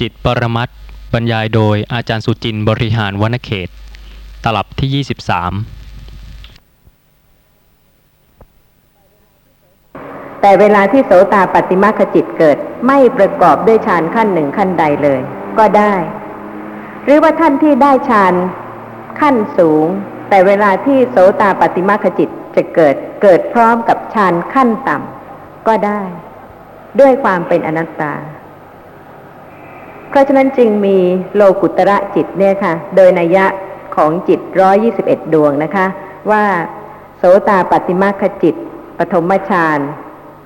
จิตปรมัตบรรยายโดยอาจารย์สุจินต์บริหารวณเขต ตลับที่ 23 แต่เวลาที่โสตาปฏิมาคจิตเกิดไม่ประกอบด้วยฌานขั้นหนึ่งขั้นใดเลย ก็ได้ หรือว่าท่านที่ได้ฌานขั้นสูง แต่เวลาที่โสตาปฏิมาคจิตจะเกิดเกิดพร้อมกับฌานขั้นต่ำก็ได้ ด้วยความเป็นอนัตตา เพราะฉะนั้นจึงมีโลกุตระจิตเนี่ยค่ะ โดยนัยยะของจิตร้อยี่สิบเอ็ดดวงนะคะ ว่าโสตาปฏิมาคจิต ปฐมฌาน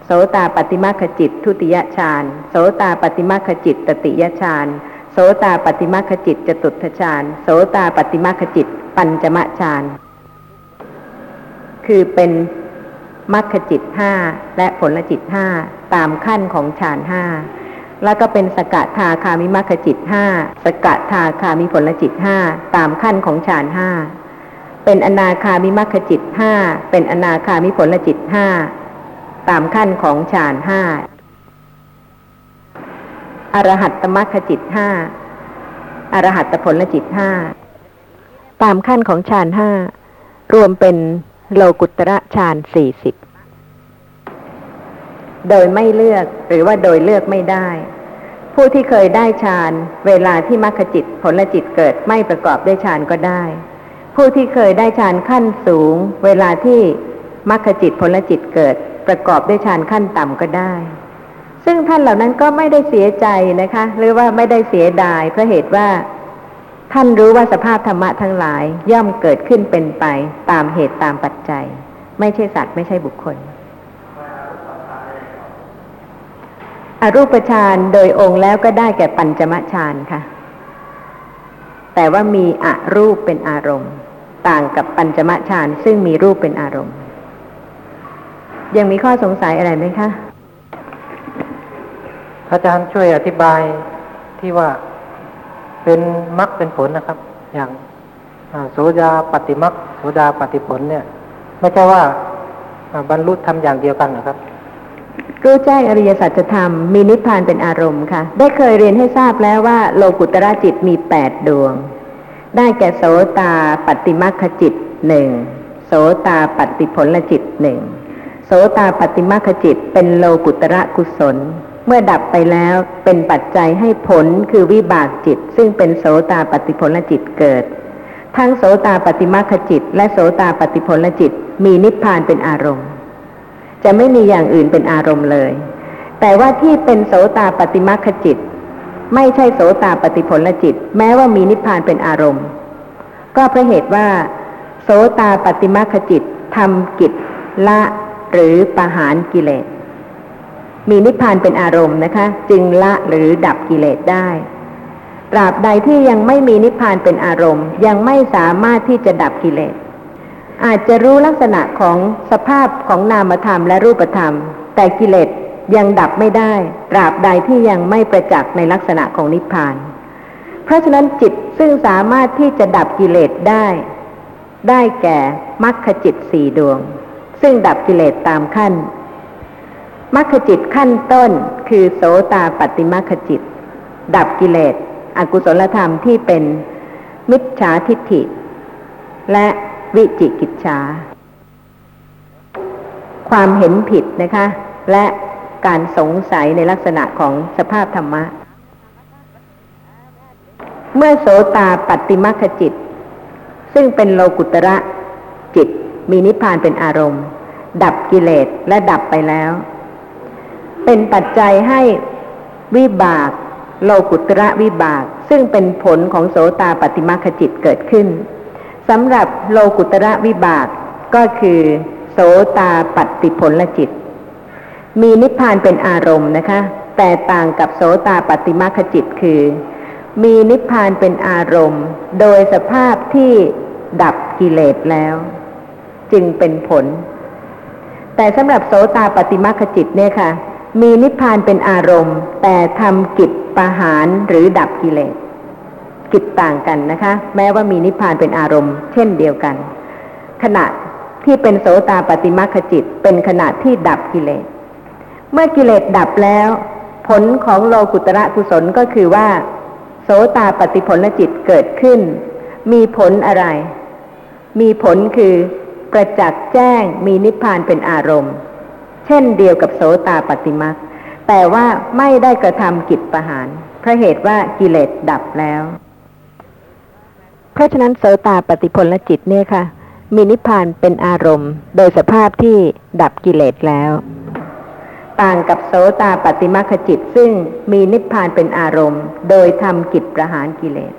โสตาปฏิมาคจิต ทุติยฌานโสตาปฏิมาคจิต ตติยฌานโสตาปฏิมาคจิตจตุตฌานโสตาปฏิมาคจิต ปัญจมฌานคือเป็นมรรคจิตห้าและผลจิตห้าตามขั้นของฌานห้า แล้วก็เป็นสกทาคามิมรรคจิตห้าสกทาคามิผลจิตห้าตามขั้นของฌานห้าเป็นอนาคามิมรรคจิตห้าเป็นอนาคามิผลจิตห้าตามขั้นของฌานห้าอรหัตตมรรคจิตห้าอรหัตตผลจิตห้าตามขั้นของฌานห้ารวมเป็นโลกุตระฌานสี่สิบ โดยไม่เลือกหรือว่าโดยเลือกไม่ได้ ผู้ที่เคยได้ฌานเวลาที่มรรคจิตผลจิตเกิดไม่ประกอบด้วยฌานก็ได้ ผู้ที่เคยได้ฌานขั้นสูง เวลาที่มรรคจิตผลจิตเกิด ประกอบด้วยฌานขั้นต่ำก็ได้ ซึ่งท่านเหล่านั้นก็ไม่ได้เสียใจนะคะ หรือว่าไม่ได้เสียดายเพราะเหตุว่า ท่านรู้ว่าสภาพธรรมะทั้งหลายย่อมเกิดขึ้นเป็นไปตามเหตุตามปัจจัย ไม่ใช่สัตว์ไม่ใช่บุคคล อรูปฌานโดยองค์แล้วก็ได้แก่ปัญจมฌานค่ะ แต่ว่ามีอรูปเป็นอารมณ์ ต่างกับปัญจมฌานซึ่งมีรูปเป็นอารมณ์ ยังมีข้อสงสัยอะไรไหมคะอาจารย์ช่วยอธิบายที่ว่าเป็นมรรคเป็นผลนะครับ อย่างโสดาปฏิมรรคโสดาปฏิผลเนี่ย ไม่ใช่ว่าอ่าบรรลุทำอย่างเดียวกันนะครับ รู้แจ้งอริยสัจธรรมมีนิพพานเป็นอารมณ์ค่ะ ได้เคยเรียนให้ทราบแล้วว่าโลกุตระจิตมีแปดดวง ได้แก่โสตาปฏิมัคคจิตหนึ่งโสตาปฏิผลจิตหนึ่งโสตาปฏิมัคจิตเป็นโลกุตระกุศล เมื่อดับไปแล้วเป็นปัจจัยให้ผลคือวิบากจิต ซึ่งเป็นโสตาปฏิผลจิตเกิด ทั้งโสตาปฏิมัคคจิต และโสตาปฏิผลจิตมีนิพพานเป็นอารมณ์ จะไม่มีอย่างอื่นเป็นอารมณ์เลย แต่ว่าที่เป็นโสตาปฏิมัคคจิต ไม่ใช่โสตาปฏิผลจิต แม้ว่ามีนิพพานเป็นอารมณ์ ก็เพราะเหตุว่า โสตาปฏิมัคคจิตทำกิจละหรือประหารกิเลส มีนิพพานเป็นอารมณ์นะคะ จึงละหรือดับกิเลสได้ตราบใดที่ยังไม่มีนิพพานเป็นอารมณ์ ยังไม่สามารถที่จะดับกิเลส อาจจะรู้ลักษณะของสภาพของนามธรรมและรูปธรรม แต่กิเลสยังดับไม่ได้ตราบใดที่ยังไม่ประจักษ์ในลักษณะของนิพพาน เพราะฉะนั้นจิตซึ่งสามารถที่จะดับกิเลสได้ ได้แก่มรรคจิตสี่ดวง ซึ่งดับกิเลสตามขั้นมรรคจิตขั้นต้นคือโสตาปฏิมรรคจิต ดับกิเลสอกุศลธรรมที่เป็นมิจฉาทิฏฐิ และ วิจิกิจฉาความเห็นผิดนะคะ และการสงสัยในลักษณะของสภาพธรรมะ เมื่อโสตาปฏิมัคจิต ซึ่งเป็นโลกุตระจิต มีนิพพานเป็นอารมณ์ ดับกิเลสและดับไปแล้ว เป็นปัจจัยให้วิบาก โลกุตระวิบาก ซึ่งเป็นผลของโสตาปฏิมัคจิตเกิดขึ้น สำหรับโลกุตระวิบากก็คือ โสตาปฏิผลจิต มีนิพพานเป็นอารมณ์นะคะ แต่ต่างกับโสตาปฏิมาคจิตคือ มีนิพพานเป็นอารมณ์ โดยสภาพที่ดับกิเลสแล้ว จึงเป็นผล แต่สำหรับโสตาปฏิมาคจิตเนี่ยค่ะ มีนิพพานเป็นอารมณ์ แต่ทำกิจประหารหรือดับกิเลส จต่างกันนะคะ แม้ว่ามีนิพพานเป็นอารมณ์ เช่นเดียวกัน ขณะที่เป็นโสตาปฏิมาคจิต เป็นขณะที่ดับกิเลส เมื่อกิเลสดับแล้ว ผลของโลกุตระกุศลก็คือว่า โสตาปฏิผลจิตเกิดขึ้น มีผลอะไร มีผลคือประจักษ์แจ้งมีนิพพานเป็นอารมณ์ เช่นเดียวกับโสตาปฏิมักแต่ว่าไม่ได้กระทำกิจประหารเพราะเหตุว่ากิเลสดับแล้ว เพราะฉะนั้นโสตาปฏิผลจิตเนี่ยค่ะ มีนิพพานเป็นอารมณ์ โดยสภาพที่ดับกิเลสแล้ว ต่างกับโสตาปฏิมาคจิต ซึ่งมีนิพพานเป็นอารมณ์ โดยทำกิจประหารกิเลส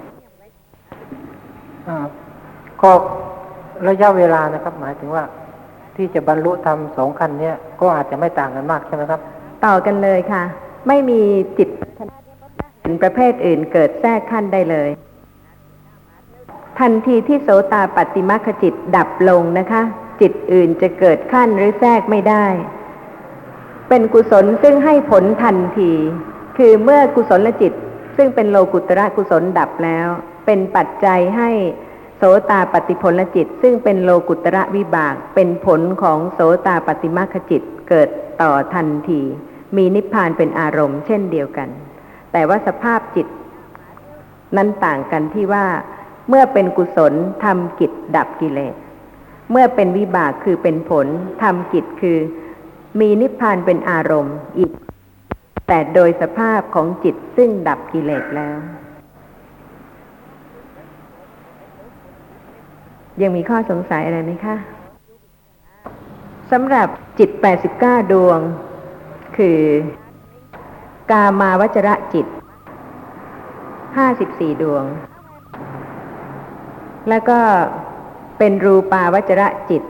อ่าก็ระยะเวลานะครับ หมายถึงว่าที่จะบรรลุธรรมสองขั้นเนี้ยก็อาจจะไม่ต่างกันมากใช่ไหมครับ ต่อกันเลยค่ะ ไม่มีจิตเป็นประเภทอื่นเกิดแทรกขั้นได้เลย ทันทีที่โสตาปฏิมาคจิตดับลงนะคะ จิตอื่นจะเกิดขั้นหรือแทรกไม่ได้ เป็นกุศลซึ่งให้ผลทันที คือเมื่อกุศลจิต ซึ่งเป็นโลกุตระกุศลดับแล้ว เป็นปัจจัยให้โสตาปฏิผลจิต ซึ่งเป็นโลกุตระวิบาก เป็นผลของโสตาปฏิมาคจิตเกิดต่อทันที มีนิพพานเป็นอารมณ์เช่นเดียวกัน แต่ว่าสภาพจิต นั้นต่างกันที่ว่า เมื่อเป็นกุศลทำกิจดับกิเลส เมื่อเป็นวิบากคือเป็นผลทำกิจคือ มีนิพพานเป็นอารมณ์อีก แต่โดยสภาพของจิตซึ่งดับกิเลสแล้ว ยังมีข้อสงสัยอะไรไหมคะสำหรับจิต 89 ดวง คือกามาวจระจิต 54 ดวง แล้วก็เป็นรูปาวจระจิต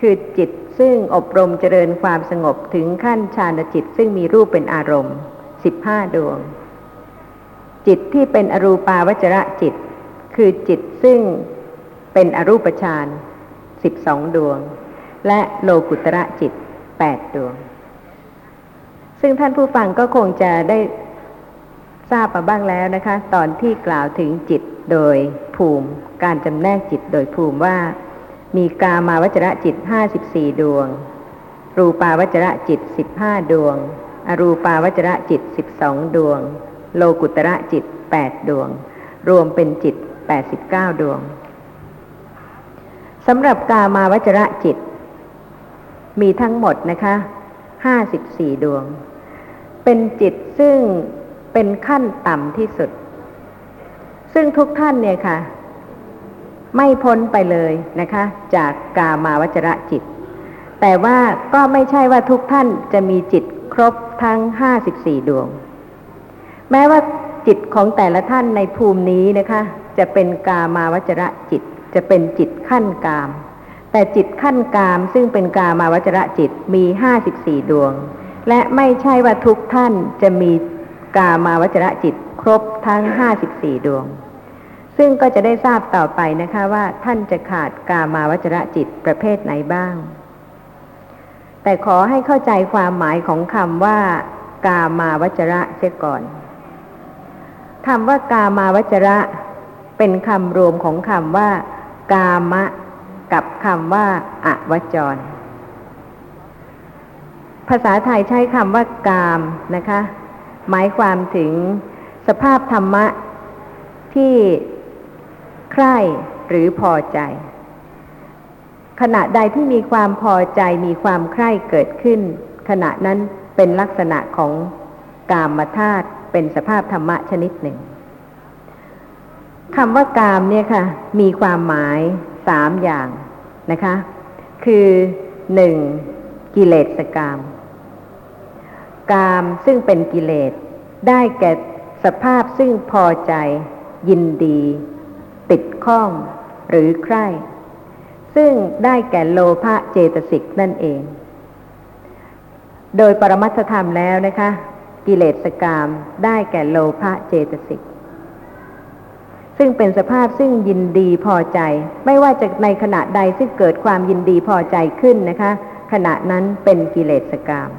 คือจิตซึ่งอบรมเจริญความสงบถึงขั้นฌานจิต ซึ่งมีรูปเป็นอารมณ์15ดวง จิตที่เป็นอรูปาวจระจิต คือจิตซึ่งเป็นอรูปฌาน12ดวง และโลกุตระจิต8ดวง ซึ่งท่านผู้ฟังก็คงจะได้ทราบมาบ้างแล้วนะคะ ตอนที่กล่าวถึงจิตโดย ภูมิ การจำแนกจิตโดยภูมิว่า มีกามาวจระจิต54ดวง รูปาวจระจิต15ดวง อรูปาวจระจิต12ดวง โลกุตระจิต8ดดวง รวมเป็นจิต89ดสิบเก้าดวงสำหรับกามาวจระจิต มีทั้งหมดนะคะ54ดวง เป็นจิตซึ่งเป็นขั้นต่ำที่สุด ซึ่งทุกท่านเนี่ยค่ะ ไม่พ้นไปเลยนะคะ จากกามาวจระจิต แต่ว่าก็ไม่ใช่ว่าทุกท่านจะมีจิตครบทั้ง54ดวง แม้ว่าจิตของแต่ละท่านในภูมินี้นะคะ จะเป็นกามาวจระจิต จะเป็นจิตขั้นกาม แต่จิตขั้นกามซึ่งเป็นกามาวจระจิตมี54ดวง และไม่ใช่ว่าทุกท่านจะมีกามาวจระจิตครบทั้ง54ดวง ซึ่งก็จะได้ทราบต่อไปนะคะว่าท่านจะขาดกามาวจระจิตประเภทไหนบ้าง แต่ขอให้เข้าใจความหมายของคำว่า กามาวจระเสียก่อนคำว่ากามาวจระ เป็นคำรวมของคำว่า กามะ กับคำว่าอวจร ภาษาไทยใช้คำว่ากามนะคะ หมายความถึงสภาพธรรมะที่ ใคร่หรือพอใจ ขณะใดที่มีความพอใจมีความใคร่เกิดขึ้น ขณะนั้นเป็นลักษณะของกามธาตุเป็นสภาพธรรมะชนิดหนึ่งคำว่ากามเนี่ยค่ะ มีความหมายสามอย่างนะคะ คือหนึ่งกิเลสกาม กามซึ่งเป็นกิเลส ได้แก่สภาพซึ่งพอใจ ยินดี ติดข้องหรือใคร่ ซึ่งได้แก่โลภะเจตสิกนั่นเอง โดยปรมัตธรรมแล้วนะคะ กิเลสกามได้แก่โลภะเจตสิก ซึ่งเป็นสภาพซึ่งยินดีพอใจ ไม่ว่าจะในขณะใดซึ่งเกิดความยินดีพอใจขึ้นนะคะ ขณะนั้นเป็นกิเลสกาม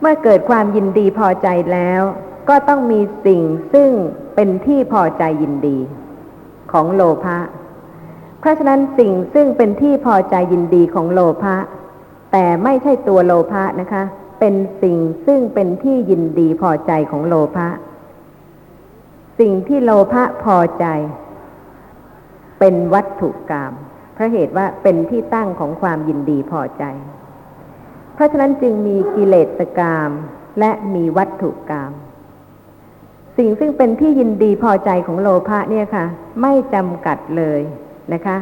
เมื่อเกิดความยินดีพอใจแล้ว ก็ต้องมีสิ่งซึ่งเป็นที่พอใจยินดีของโลภะ เพราะฉะนั้นสิ่งซึ่งเป็นที่พอใจยินดีของโลภะ แต่ไม่ใช่ตัวโลภะนะคะ เป็นสิ่งซึ่งเป็นที่ยินดีพอใจของโลภะ สิ่งที่โลภะพอใจ เป็นวัตถุกรรมเพราะเหตุว่าเป็นที่ตั้งของความยินดีพอใจ เพราะฉะนั้นจึงมีกิเลสกรรมและมีวัตถุกรรม สิ่งซึ่งเป็นที่ยินดีพอใจของโลภะเนี่ยค่ะ ไม่จำกัดเลยนะคะ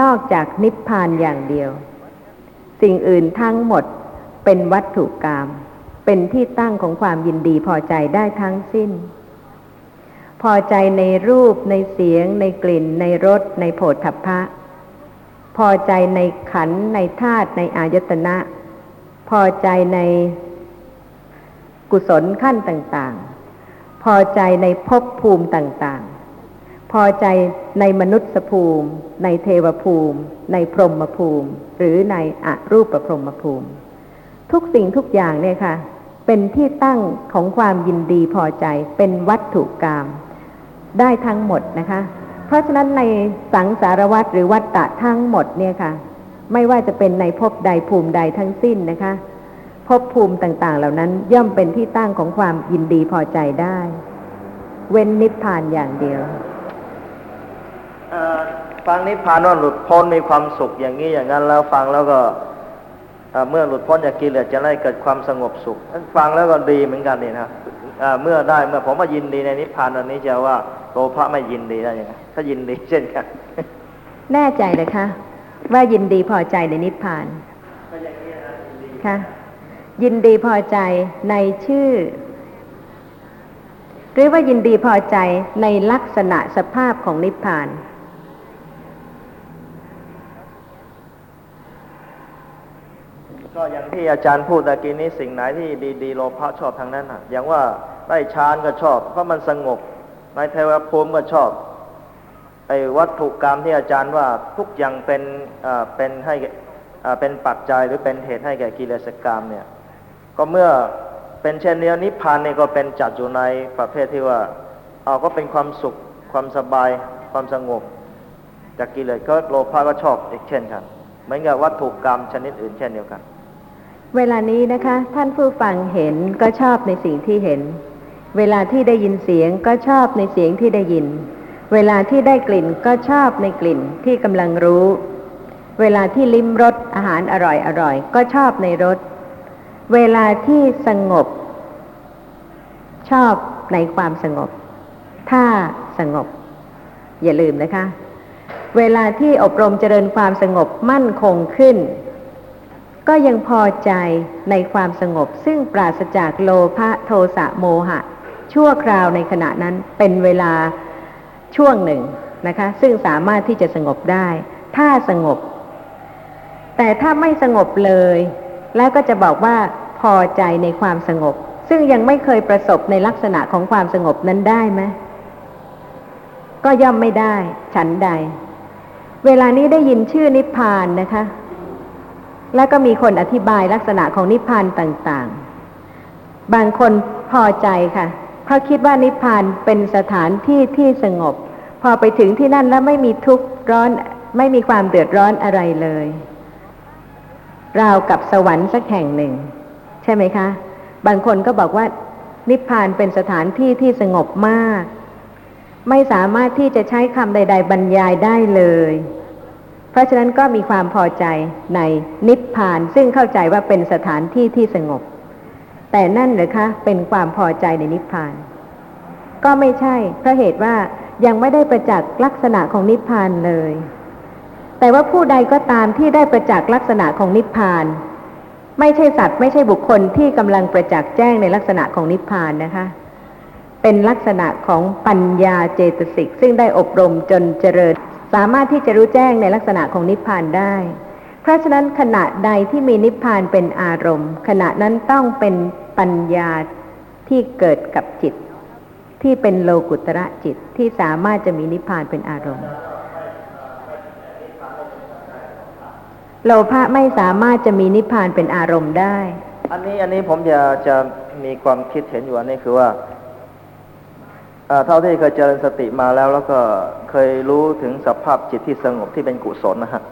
นอกจากนิพพานอย่างเดียว สิ่งอื่นทั้งหมดเป็นวัตถุกรรมเป็นที่ตั้งของความยินดีพอใจได้ทั้งสิ้น พอใจในรูปในเสียง ในกลิ่น ในรส ในโผฏฐัพพะ พอใจในขันในธาตุในอายตนะ พอใจในกุศลขั้นต่างๆ พอใจในภพภูมิต่างๆ พอใจในมนุษยภูมิ ในเทวภูมิ ในพรหมภูมิ หรือในอรูปพรหมภูมิ ทุกสิ่งทุกอย่างเนี่ยค่ะ เป็นที่ตั้งของความยินดีพอใจเป็นวัตถุกรรมได้ทั้งหมดนะคะ เพราะฉะนั้นในสังสารวัตรหรือวัตตะทั้งหมดเนี่ยค่ะ ไม่ว่าจะเป็นในภพใดภูมิใดทั้งสิ้นนะคะ ภพภูมิต่าง ๆ เหล่านั้น ย่อมเป็นที่ตั้งของความยินดีพอใจได้ เว้นนิพพานอย่างเดียวเอ่อฟังนิพพานว่าหลุดพ้นมีความสุขอย่างนี้อย่างนั้นแล้วฟังแล้วก็เอ่อเมื่อหลุดพ้นจากกิเลสจะได้เกิดความสงบสุขนั้นฟังแล้วก็ดีเหมือนกันนี่นะเอ่อเมื่อได้เมื่อผมว่ายินดีในนิพพานอันนี้จะว่าโลภะไม่ยินดีได้ยังไงถ้ายินดีเช่นกัน แน่ใจเลยคะว่ายินดีพอใจในนิพพานค่ะ ยินดีพอใจในชื่อ หรือว่ายินดีพอใจในลักษณะสภาพของนิพพาน ก็อย่างที่อาจารย์พูดตะกี้นี้สิ่งไหนที่ดีๆโลภะชอบทางนั้นอะ อย่างว่าได้ฌานก็ชอบ เพราะมันสงบในเทวภูมิก็ชอบไอ้วัตถุกรรมที่อาจารย์ว่าทุกอย่างเป็นอ่าเป็นให้อ่าเป็นปัจจัยหรือเป็นเหตุให้แก่กิเลสกรรมเนี่ย ก็เมื่อเป็นเช่นนี้นิพพานเนี่ยก็เป็นจัดอยู่ในประเภทที่ว่า เอาก็เป็นความสุข ความสบาย ความสงบ จากกิเลสก็โลภะก็ชอบอีกเช่นกันเหมือนกับวัตถุกรรมชนิดอื่นเช่นเดียวกัน เวลานี้นะคะ ท่านผู้ฟังเห็นก็ชอบในสิ่งที่เห็น เวลาที่ได้ยินเสียงก็ชอบในเสียงที่ได้ยิน เวลาที่ได้กลิ่นก็ชอบในกลิ่นที่กำลังรู้ เวลาที่ลิ้มรสอาหารอร่อยอร่อยก็ชอบในรส เวลาที่สงบ ชอบในความสงบ ถ้าสงบ อย่าลืมนะคะ เวลาที่อบรมเจริญความสงบมั่นคงขึ้น ก็ยังพอใจในความสงบ ซึ่งปราศจากโลภะโทสะโมหะ ชั่วคราวในขณะนั้นเป็นเวลาช่วงหนึ่งนะคะ ซึ่งสามารถที่จะสงบได้ ถ้าสงบ แต่ถ้าไม่สงบเลยแล้วก็จะบอกว่า พอใจในความสงบ ซึ่งยังไม่เคยประสบในลักษณะของความสงบนั้นได้ไหมก็ย่อมไม่ได้ ฉันใด เวลานี้ได้ยินชื่อนิพพานนะคะ แล้วก็มีคนอธิบายลักษณะของนิพพานต่างๆ บางคนพอใจค่ะ เพราะคิดว่านิพพานเป็นสถานที่ที่สงบ พอไปถึงที่นั่นแล้วไม่มีทุกข์ร้อน ไม่มีความเดือดร้อนอะไรเลย ราวกับสวรรค์สักแห่งหนึ่ง ช่ไหมคะ บางคนก็บอกว่า นิพพานเป็นสถานที่ที่สงบมาก ไม่สามารถที่จะใช้คำใด ๆ บรรยายได้เลย เพราะฉะนั้นก็มีความพอใจในนิพพานซึ่งเข้าใจว่าเป็นสถานที่ที่สงบ แต่นั่นหรือคะ เป็นความพอใจในนิพพาน ก็ไม่ใช่เพราะเหตุว่ายังไม่ได้ประจักษ์ลักษณะของนิพพานเลย แต่ว่าผู้ใดก็ตามที่ได้ประจักษ์ลักษณะของนิพพาน ไม่ใช่สัตว์ ไม่ใช่บุคคลที่กำลังประจักษ์แจ้งในลักษณะของนิพพานนะคะ เป็นลักษณะของปัญญาเจตสิก ซึ่งได้อบรมจนเจริญ สามารถที่จะรู้แจ้งในลักษณะของนิพพานได้ เพราะฉะนั้นขณะใดที่มีนิพพานเป็นอารมณ์ ขณะนั้นต้องเป็นปัญญาที่เกิดกับจิต ที่เป็นโลกุตระจิตที่สามารถจะมีนิพพานเป็นอารมณ์ โลภะไม่สามารถจะมีนิพพานเป็นอารมณ์ได้ อันนี้อันนี้ผมจะจะมีความคิดเห็นอยู่อันนี้คือว่าเท่าที่เคยเจริญสติมาแล้ว แล้วก็เคยรู้ถึงสภาพจิตที่สงบที่เป็นกุศลนะฮะ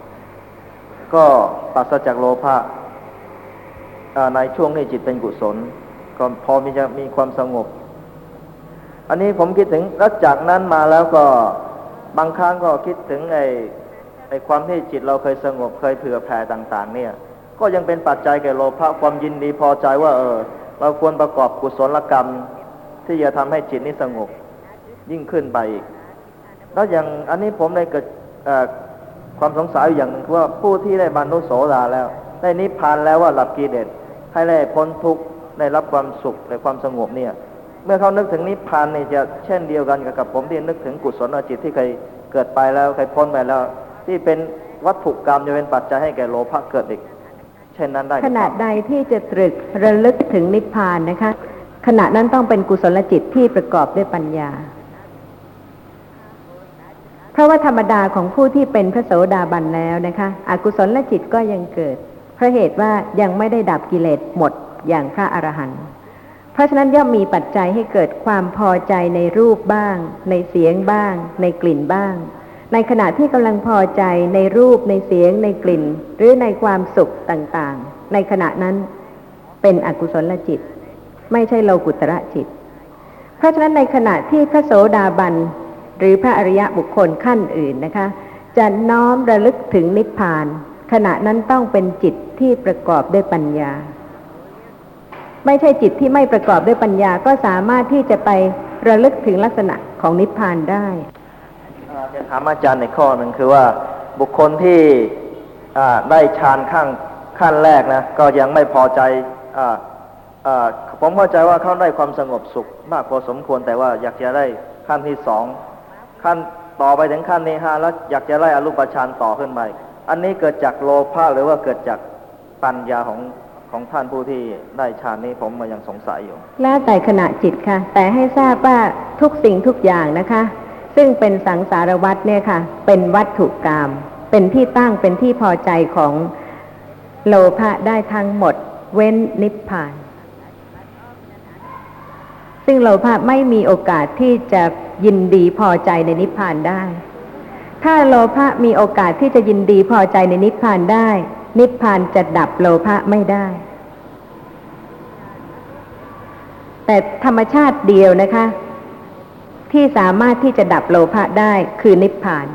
ก็ปราศจากโลภะในช่วงนี้จิตเป็นกุศล ก็พอมีจะมีความสงบ อันนี้ผมคิดถึงแล้วจากนั้นมาแล้วก็บางครั้งก็คิดถึงไอ้ ไอ้ความที่จิตเราเคยสงบเคยเผื่อแผ่ต่าง ๆ เนี่ย ก็ยังเป็นปัจจัยแก่โลภะความยินดีพอใจว่าเออ เราควรประกอบกุศลกรรม ที่จะทำให้จิตนี้สงบยิ่งขึ้นไปอีก แล้วอย่างอันนี้ผมเลยเกิดความสงสัยอย่างหนึ่งว่าผู้ที่ได้บรรลุโสดาแล้ว ได้นิพพานแล้วว่าหลับกิเลสให้ได้พ้นทุกข์ได้รับความสุขในความสงบเนี่ย เมื่อเขานึกถึงนิพพานเนี่ยจะเช่นเดียวกันกับผมที่นึกถึงกุศลจิตที่เคยเกิดไปแล้วเคยพ้นไปแล้ว ที่เป็นวัตถุกรรมจะเป็นปัจจัยให้แก่โลภะเกิดอีก เช่นนั้นได้ขณะใดที่จะตรึกระลึกถึงนิพพานนะคะ ขณะนั้นต้องเป็นกุศลจิตที่ประกอบด้วยปัญญา เพราะว่าธรรมดาของผู้ที่เป็นพระโสดาบันแล้วนะคะอกุศลจิตก็ยังเกิด เพราะเหตุว่ายังไม่ได้ดับกิเลสหมดอย่างพระอรหันต์เพราะฉะนั้นย่อมมีปัจจัยให้เกิดความพอใจในรูปบ้าง ในเสียงบ้าง ในกลิ่นบ้าง ในขณะที่กำลังพอใจในรูปในเสียงในกลิ่น หรือในความสุขต่างๆ ในขณะนั้นเป็นอกุศลจิต ไม่ใช่โลกุตระจิต เพราะฉะนั้นในขณะที่พระโสดาบันหรือพระอริยะบุคคลขั้นอื่นนะคะ จะน้อมระลึกถึงนิพพาน ขณะนั้นต้องเป็นจิตที่ประกอบด้วยปัญญา ไม่ใช่จิตที่ไม่ประกอบด้วยปัญญาก็สามารถที่จะไประลึกถึงลักษณะของนิพพานได้ จะถามอาจารย์ในข้อหนึ่งคือว่าบุคคลที่ได้ฌานขั้นขั้นแรกนะก็ยังไม่พอใจออผมเข้าใจว่าเขาได้ความสงบสุขมากพอสมควรแต่ว่าอยากจะได้ขั้นที่สองขั้นต่อไปถึงขั้นที่ห้าแล้วอยากจะไล่อรูปฌานต่อขึ้นไปอันนี้เกิดจากโลภะหรือว่าเกิดจากปัญญาของของท่านผู้ที่ได้ฌานนี้ผมมายังสงสัยอยู่ แล้วแต่ขณะจิตค่ะ แต่ให้ทราบว่าทุกสิ่งทุกอย่างนะคะ ซึ่งเป็นสังสารวัฏเนี่ยค่ะ เป็นวัตถุกรรมเป็นที่ตั้งเป็นที่พอใจของโลภะได้ทั้งหมด เว้นนิพพาน ซึ่งโลภะไม่มีโอกาสที่จะยินดีพอใจในนิพพานได้ ถ้าโลภะมีโอกาสที่จะยินดีพอใจในนิพพานได้ นิพพานจะดับโลภะไม่ได้ แต่ธรรมชาติเดียวนะคะ ที่สามารถที่จะดับโลภะได้คือนิพพาน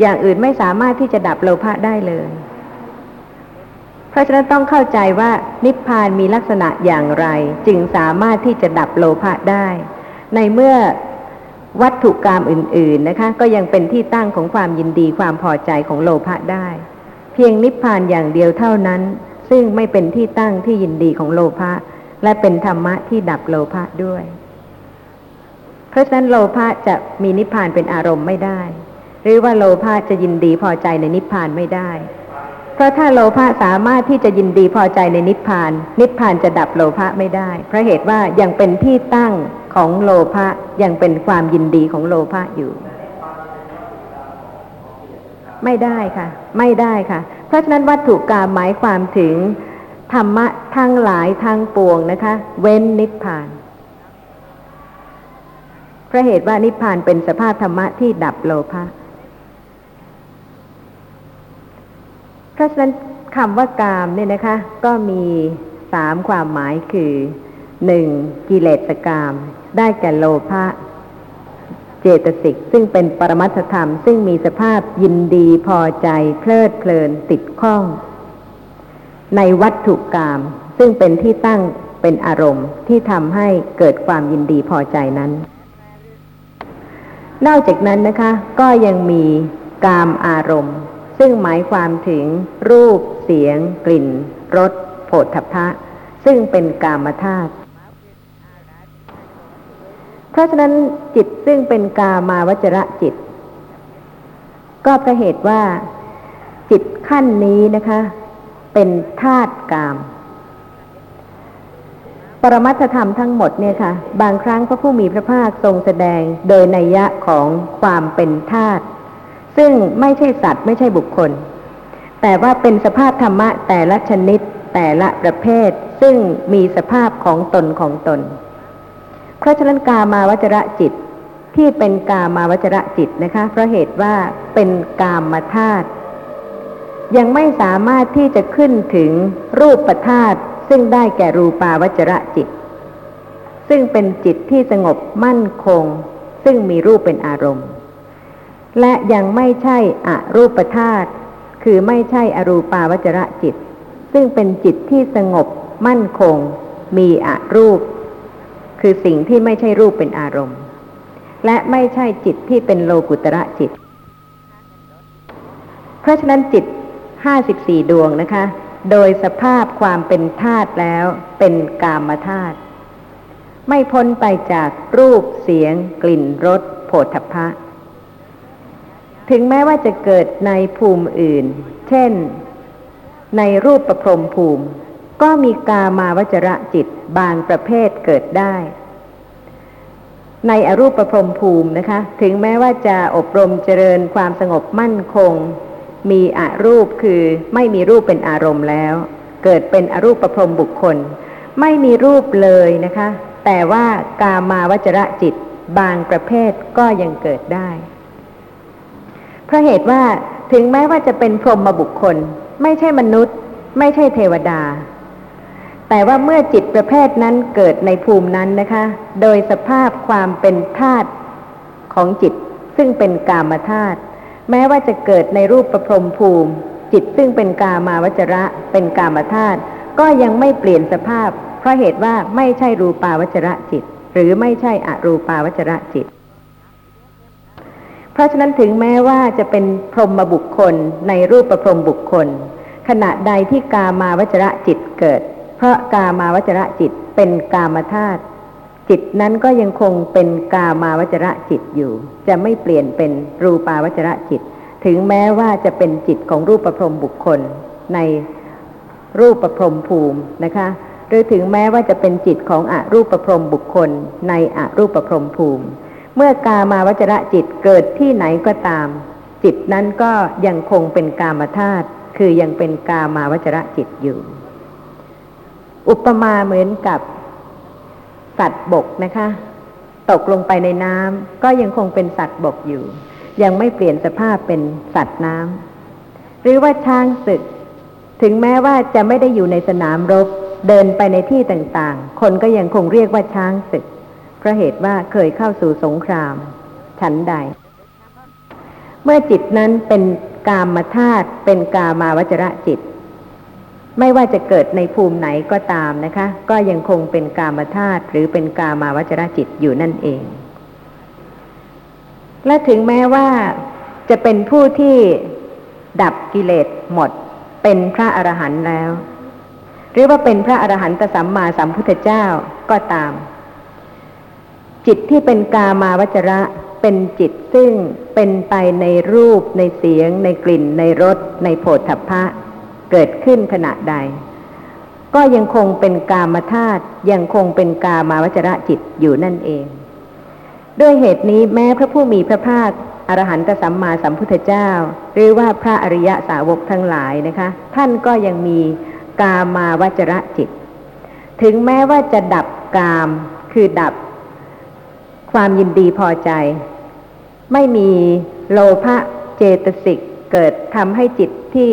อย่างอื่นไม่สามารถที่จะดับโลภะได้เลย เพราะฉะนั้นต้องเข้าใจว่านิพพานมีลักษณะอย่างไร จึงสามารถที่จะดับโลภะได้ ในเมื่อวัตถุกรรมอื่น ๆนะคะ ก็ยังเป็นที่ตั้งของความยินดีความพอใจของโลภะได้ เพียงนิพพานอย่างเดียวเท่านั้น ซึ่งไม่เป็นที่ตั้งที่ยินดีของโลภะและเป็นธรรมะที่ดับโลภะด้วย ราะฉะนั้นโลภะจะมีนิพพานเป็นอารมณ์ไม่ได้ หรือว่าโลภะจะยินดีพอใจในนิพพานไม่ได้ เพราะถ้าโลภะสามารถที่จะยินดีพอใจในนิพพาน นิพพานจะดับโลภะไม่ได้ เพราะเหตุว่ายังเป็นที่ตั้งของโลภะยังเป็นความยินดีของโลภะอยู่ ไม่ได้ค่ะ ไม่ได้ค่ะ เพราะฉะนั้นวัตถุกรรมหมายความถึงธรรมะทั้งหลายทั้งปวงนะคะ เว้นนิพพาน พราะเหตุว่านิพพานเป็นสภาพธรรมะที่ดับโลภะเพราะฉะนั้นคำว่ากามเนี่ยนะคะ ก็มีสามความหมายคือหนึ่งกิเลสกาม ได้แก่โลภะเจตสิก ซึ่งเป็นปรมัตถธรรม ซึ่งมีสภาพยินดีพอใจ เพลิดเพลินติดข้อง ในวัตถุกรรมซึ่งเป็นที่ตั้งเป็นอารมณ์ที่ทำให้เกิดความยินดีพอใจนั้น นอกจากนั้นนะคะ ก็ยังมีกามอารมณ์ ซึ่งหมายความถึงรูป เสียง กลิ่นรสโผฏฐัพพะ ซึ่งเป็นกามธาตุเพราะฉะนั้นจิตซึ่งเป็นกามาวจระจิต ก็เพราะเหตุว่าจิตขั้นนี้นะคะ เป็นธาตุกาม ปรมัตถธรรมทั้งหมดเนี่ยค่ะ บางครั้งพระผู้มีพระภาคทรงแสดงโดยนัยยะของความเป็นธาตุซึ่งไม่ใช่สัตว์ไม่ใช่บุคคล แต่ว่าเป็นสภาพธรรมะแต่ละชนิดแต่ละประเภท ซึ่งมีสภาพของตนของตน เพราะฉะนั้นกามาวจระจิตที่เป็นกามาวจระจิตนะคะ เพราะเหตุว่าเป็นกามธาตุยังไม่สามารถที่จะขึ้นถึงรูปธาตุ ซึ่งได้แก่รูปาวจระจิต ซึ่งเป็นจิตที่สงบมั่นคง ซึ่งมีรูปเป็นอารมณ์ และยังไม่ใช่อรูปธาตุคือไม่ใช่อรูปาวจระจิต ซึ่งเป็นจิตที่สงบมั่นคง มีอรูป คือสิ่งที่ไม่ใช่รูปเป็นอารมณ์ และไม่ใช่จิตที่เป็นโลกุตระจิต เพราะฉะนั้นจิตห้าสิบสี่ดวงนะคะ โดยสภาพความเป็นธาตุแล้วเป็นกามธาตุไม่พ้นไปจากรูปเสียงกลิ่นรสโผฏฐพะถึงแม้ว่าจะเกิดในภูมิอื่น เช่น ในรูปประพรมภูมิ ก็มีกามาวจระจิตบางประเภทเกิดได้ ในอรูปประพรมภูมินะคะ ถึงแม้ว่าจะอบรมเจริญความสงบมั่นคง มีอรูปคือไม่มีรูปเป็นอารมณ์แล้ว เกิดเป็นอรูปประพรมบุคคล ไม่มีรูปเลยนะคะ แต่ว่ากามาวจระจิตบางประเภทก็ยังเกิดได้ เพราะเหตุว่าถึงแม้ว่าจะเป็นพรหมบุคคล ไม่ใช่มนุษย์ ไม่ใช่เทวดา แต่ว่าเมื่อจิตประเภทนั้นเกิดในภูมินั้นนะคะ โดยสภาพความเป็นธาตุของจิต ซึ่งเป็นกามธาตุ แม้ว่าจะเกิดในรูปประพรมภูมิ จิตซึ่งเป็นกามาวจระเป็นกามธาตุก็ยังไม่เปลี่ยนสภาพ เพราะเหตุว่าไม่ใช่รูปาวจระจิต หรือไม่ใช่อรูปาวจระจิต เพราะฉะนั้นถึงแม้ว่าจะเป็นพรหมบุคคลในรูปประพรมบุคคล ขณะใดที่กามาวจระจิตเกิด เพราะกามาวจระจิตเป็นกามธาตุ จิตนั้นก็ยังคงเป็นกามาวจระจิตอยู่ จะไม่เปลี่ยนเป็นรูปาวจระจิต ถึงแม้ว่าจะเป็นจิตของรูปประพรมบุคคล ในรูปประพรมภูมินะคะหรือถึงแม้ว่าจะเป็นจิตของอรูปประพรมบุคคล ในอรูปประพรมภูมิ เมื่อกามาวจระจิตเกิดที่ไหนก็ตาม จิตนั้นก็ยังคงเป็นกามธาตุคือยังเป็นกามาวจระจิตอยู่ อุปมาเหมือนกับ สัตว์บกนะคะ ตกลงไปในน้ำก็ยังคงเป็นสัตว์บกอยู่ ยังไม่เปลี่ยนสภาพเป็นสัตว์น้ำหรือว่าช้างศึก ถึงแม้ว่าจะไม่ได้อยู่ในสนามรบ เดินไปในที่ต่างๆ คนก็ยังคงเรียกว่าช้างศึกเพราะเหตุว่าเคยเข้าสู่สงคราม ฉันใด เมื่อจิตนั้นเป็นกามธาตุเป็นกามาวจระจิต ไม่ว่าจะเกิดในภูมิไหนก็ตามนะคะ ก็ยังคงเป็นกามธาตุหรือเป็นกามาวจรจิตอยู่นั่นเอง และถึงแม้ว่าจะเป็นผู้ที่ดับกิเลสหมด เป็นพระอรหันต์แล้ว หรือว่าเป็นพระอรหันตสัมมาสัมพุทธเจ้าก็ตาม จิตที่เป็นกามาวจระเป็นจิตซึ่งเป็นไปในรูปในเสียง ในกลิ่น ในรสในโผฏฐัพพะ เกิดขึ้นขณะใด ก็ยังคงเป็นกามธาตุยังคงเป็นกามาวจระจิตอยู่นั่นเอง ด้วยเหตุนี้แม้พระผู้มีพระภาคอรหันตสัมมาสัมพุทธเจ้า หรือว่าพระอริยสาวกทั้งหลายนะคะ ท่านก็ยังมีกามาวจระจิต ถึงแม้ว่าจะดับกามคือดับความยินดีพอใจ ไม่มีโลภะเจตสิกเกิดทำให้จิตที่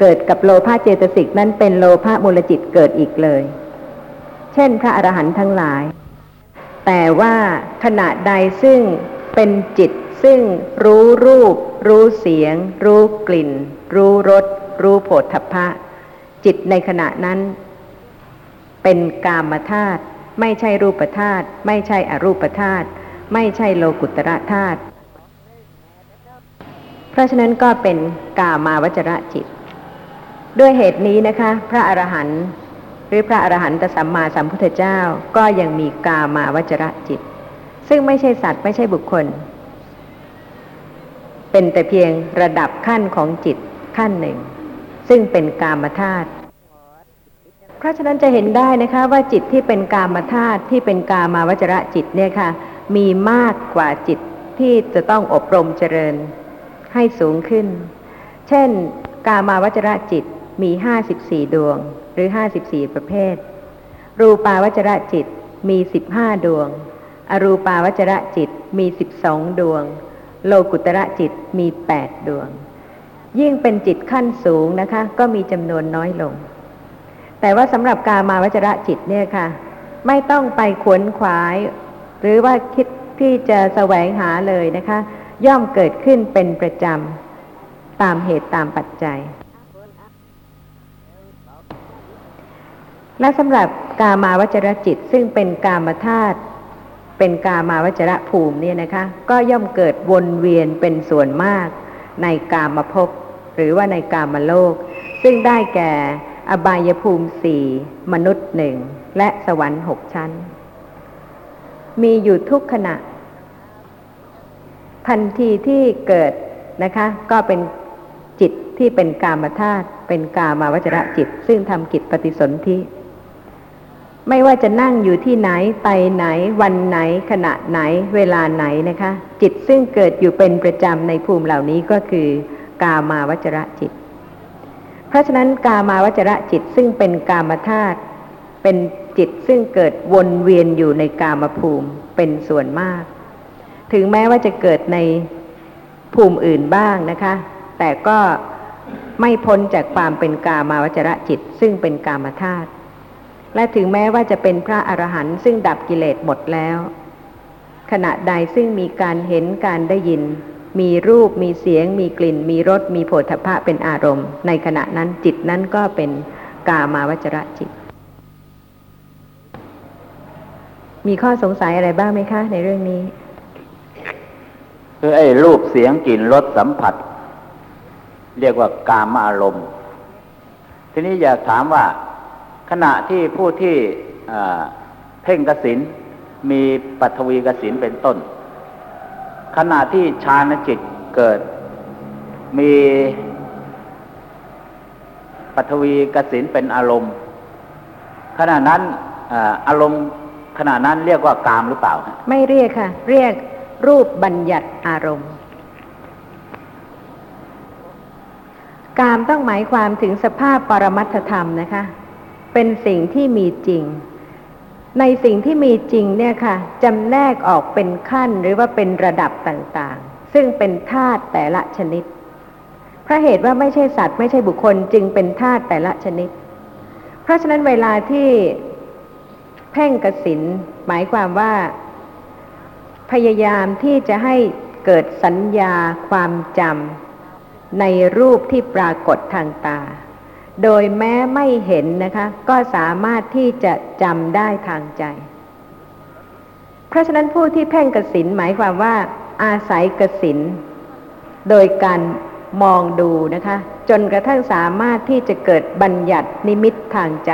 เกิดกับโลภะเจตสิกนั้นเป็นโลภะมูลจิตเกิดอีกเลย เช่นพระอรหันต์ทั้งหลาย แต่ว่าขณะใดซึ่งเป็นจิตซึ่งรู้รูป รู้เสียง รู้กลิ่น รู้รส รู้โผฏฐัพพะ จิตในขณะนั้น เป็นกามธาตุไม่ใช่รูปธาตุไม่ใช่อรูปธาตุไม่ใช่โลกุตระธาตุเพราะฉะนั้นก็เป็นกามาวจระจิต ด้วยเหตุนี้นะคะ พระอรหันต์หรือพระอรหันตสัมมาสัมพุทธเจ้าก็ยังมีกามาวจระจิต ซึ่งไม่ใช่สัตว์ไม่ใช่บุคคล เป็นแต่เพียงระดับขั้นของจิตขั้นหนึ่ง ซึ่งเป็นกามธาตุเพราะฉะนั้นจะเห็นได้นะคะว่าจิตที่เป็นกามธาตุที่เป็นกามาวจระจิตเนี่ยค่ะ มีมากกว่าจิตที่จะต้องอบรมเจริญให้สูงขึ้น เช่น กามาวจระจิต มีห้าสิบสี่ดวง หรือห้าสิบสี่ประเภท รูปาวจระจิตมีสิบห้าดวง อรูปาวจระจิตมีสิบสองดวง โลกุตระจิตมีแปดดวง ยิ่งเป็นจิตขั้นสูงนะคะ ก็มีจำนวนน้อยลง แต่ว่าสำหรับกามาวจระจิตเนี่ยค่ะ ไม่ต้องไปขวนขวาย หรือว่าคิดที่จะแสวงหาเลยนะคะ ย่อมเกิดขึ้นเป็นประจำตามเหตุตามปัจจัย และสำหรับกามาวจรจิตซึ่งเป็นกามธาตุเป็นกามาวจรภูมิเนี่ยนะคะ ก็ย่อมเกิดวนเวียนเป็นส่วนมาก ในกามภพหรือว่าในกามโลก ซึ่งได้แก่อบายภูมิสี่มนุษย์หนึ่งและสวรรค์หกชั้น มีอยู่ทุกขณะ ทันทีที่เกิดนะคะ ก็เป็นจิตที่เป็นกามธาตุเป็นกามาวจระจิต ซึ่งทำกิจปฏิสนธิ ไม่ว่าจะนั่งอยู่ที่ไหนไปไหน วันไหน ขณะไหน เวลาไหนนะคะ จิตซึ่งเกิดอยู่เป็นประจำในภูมิเหล่านี้ก็คือกามาวจระจิต เพราะฉะนั้นกามาวจระจิตซึ่งเป็นกามธาตุเป็นจิตซึ่งเกิดวนเวียนอยู่ในกามภูมิเป็นส่วนมาก ถึงแม้ว่าจะเกิดในภูมิอื่นบ้างนะคะ แต่ก็ไม่พ้นจากความเป็นกามาวจระจิต ซึ่งเป็นกามธาตุ และถึงแม้ว่าจะเป็นพระอรหันต์ซึ่งดับกิเลสหมดแล้ว ขณะใดซึ่งมีการเห็นการได้ยิน มีรูปมีเสียง มีกลิ่น มีรสมีโผฏฐัพพะเป็นอารมณ์ ในขณะนั้นจิตนั้นก็เป็นกามาวจระจิต มีข้อสงสัยอะไรบ้างไหมคะ ในเรื่องนี้คือไอ้รูปเสียงกลิ่นรสสัมผัส เรียกว่ากามอารมณ์ ทีนี้อยากถามว่า ขณะที่ผู้ที่เพ่งกสินมีปัทวีกสินเป็นต้น ขณะที่ฌานจิตเกิด มีปัทวีกสินเป็นอารมณ์ ขณะนั้นอารมณ์ขณะนั้นเรียกว่ากามหรือเปล่าฮะไม่เรียกค่ะ เรียกรูปบัญญัติอารมณ์ กามต้องหมายความถึงสภาพปรมัตถธรรมนะคะ เป็นสิ่งที่มีจริง ในสิ่งที่มีจริงเนี่ยค่ะจำแนกออกเป็นขั้นหรือว่าเป็นระดับต่างๆ ซึ่งเป็นธาตุแต่ละชนิดเพราะเหตุว่าไม่ใช่สัตว์ไม่ใช่บุคคลจึงเป็นธาตุแต่ละชนิด เพราะฉะนั้นเวลาที่เพ่งกสินหมายความว่า พยายามที่จะให้เกิดสัญญาความจำในรูปที่ปรากฏทางตา โดยแม้ไม่เห็นนะคะ ก็สามารถที่จะจำได้ทางใจ เพราะฉะนั้นผู้ที่เพ่งกสินหมายความว่า อาศัยกสินโดยการมองดูนะคะ จนกระทั่งสามารถที่จะเกิดบัญญัตินิมิตทางใจ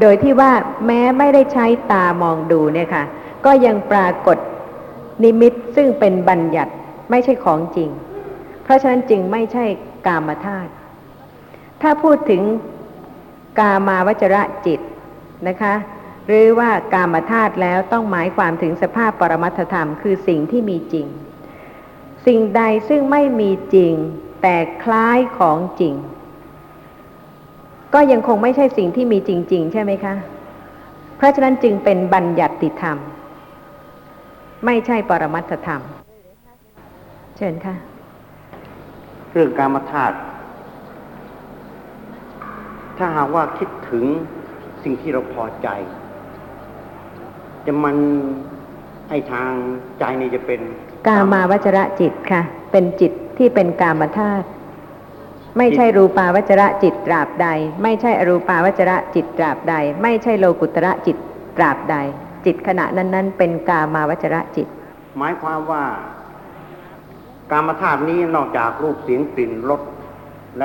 โดยที่ว่าแม้ไม่ได้ใช้ตามองดูเนี่ยค่ะ ก็ยังปรากฏนิมิตซึ่งเป็นบัญญัติไม่ใช่ของจริง เพราะฉะนั้นจึงไม่ใช่กามธาตุ ถ้าพูดถึงกามาวจระจิตนะคะ หรือว่ากามธาตุแล้วต้องหมายความถึงสภาพปรมัตธรรม คือสิ่งที่มีจริง สิ่งใดซึ่งไม่มีจริง แต่คล้ายของจริง ก็ยังคงไม่ใช่สิ่งที่มีจริง ๆ ใช่ไหมคะ เพราะฉะนั้นจึงเป็นบัญญัติธรรม ไม่ใช่ปรมัตธรรม เชิญค่ะ เรื่องการมาธาตุ ถ้าหากว่าคิดถึงสิ่งที่เราพอใจ จะมันไอทางใจนี่จะเป็น กามาวจระจิตค่ะ เป็นจิตที่เป็นกามธาตุไม่ใช่รูปาวจระจิตตราบใด ไม่ใช่อรูปาวจระจิตตราบใด ไม่ใช่โลกุตระจิตตราบใด จิตขณะนั้น ๆ เป็นกามาวจระจิต หมายความว่า การมาธาตุนี้นอกจากรูปเสียงกลิ่นรสและ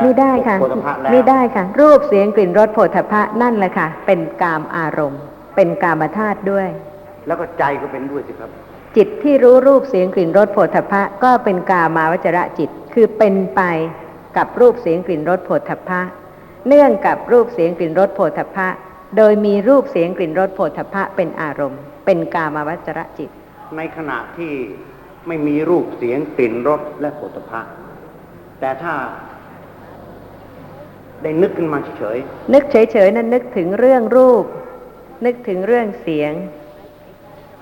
ไม่ได้ค่ะโผฏฐัพพแล้วไม่ได้ค่ะ รูปเสียงกลิ่นรสโผฏฐัพพะนั่นแหละค่ะ เป็นกามอารมณ์ เป็นกามธาตุด้วย แล้วก็ใจก็เป็นด้วยสิครับ จิตที่รู้รูปเสียงกลิ่นรสโผฏฐัพพะก็เป็นกามาวจระจิตคือเป็นไปกับรูปเสียงกลิ่นรสโผฏฐัพพะเนื่องกับรูปเสียงกลิ่นรสโผฏฐัพพะโดยมีรูปเสียงกลิ่นรสโผฏฐัพพะเป็นอารมณ์ เป็นกามาวจระจิต ในขณะที่ไม่มีรูปเสียงกลิ่นรสและโผฏฐัพพะแต่ถ้า ได้นึกขึ้นมาเฉยนึกเฉยๆนั้นนึกถึงเรื่องรูป นึกถึงเรื่องเสียง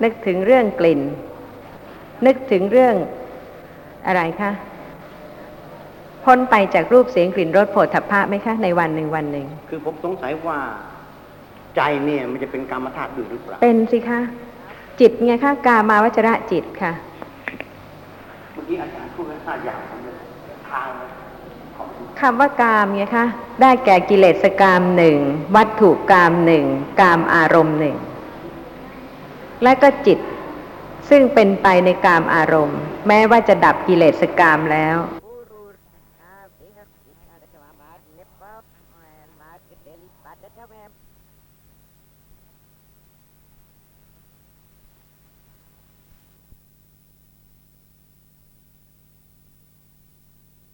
นึกถึงเรื่องกลิ่น นึกถึงเรื่องอะไรคะพ้นไปจากรูปเสียงกลิ่นรสโผฏฐัพพะไหมคะในวันหนึ่งวันหนึ่ง คือผมสงสัยว่าใจเนี่ยมันจะเป็นกรรมธาตุอยู่หรือเปล่า เป็นสิคะ จิตไงคะกามาวจระจิตค่ะ เมื่อกี้อาจารย์พูดไว้ห้าอย่างผมเลยทางเลยขอบ คำว่ากามไงคะได้แก่กิเลสกามหนึ่งวัตถุกามหนึ่งกามอารมณ์หนึ่งและก็จิตซึ่งเป็นไปในกามอารมณ์ แม้ว่าจะดับกิเลสกามแล้ว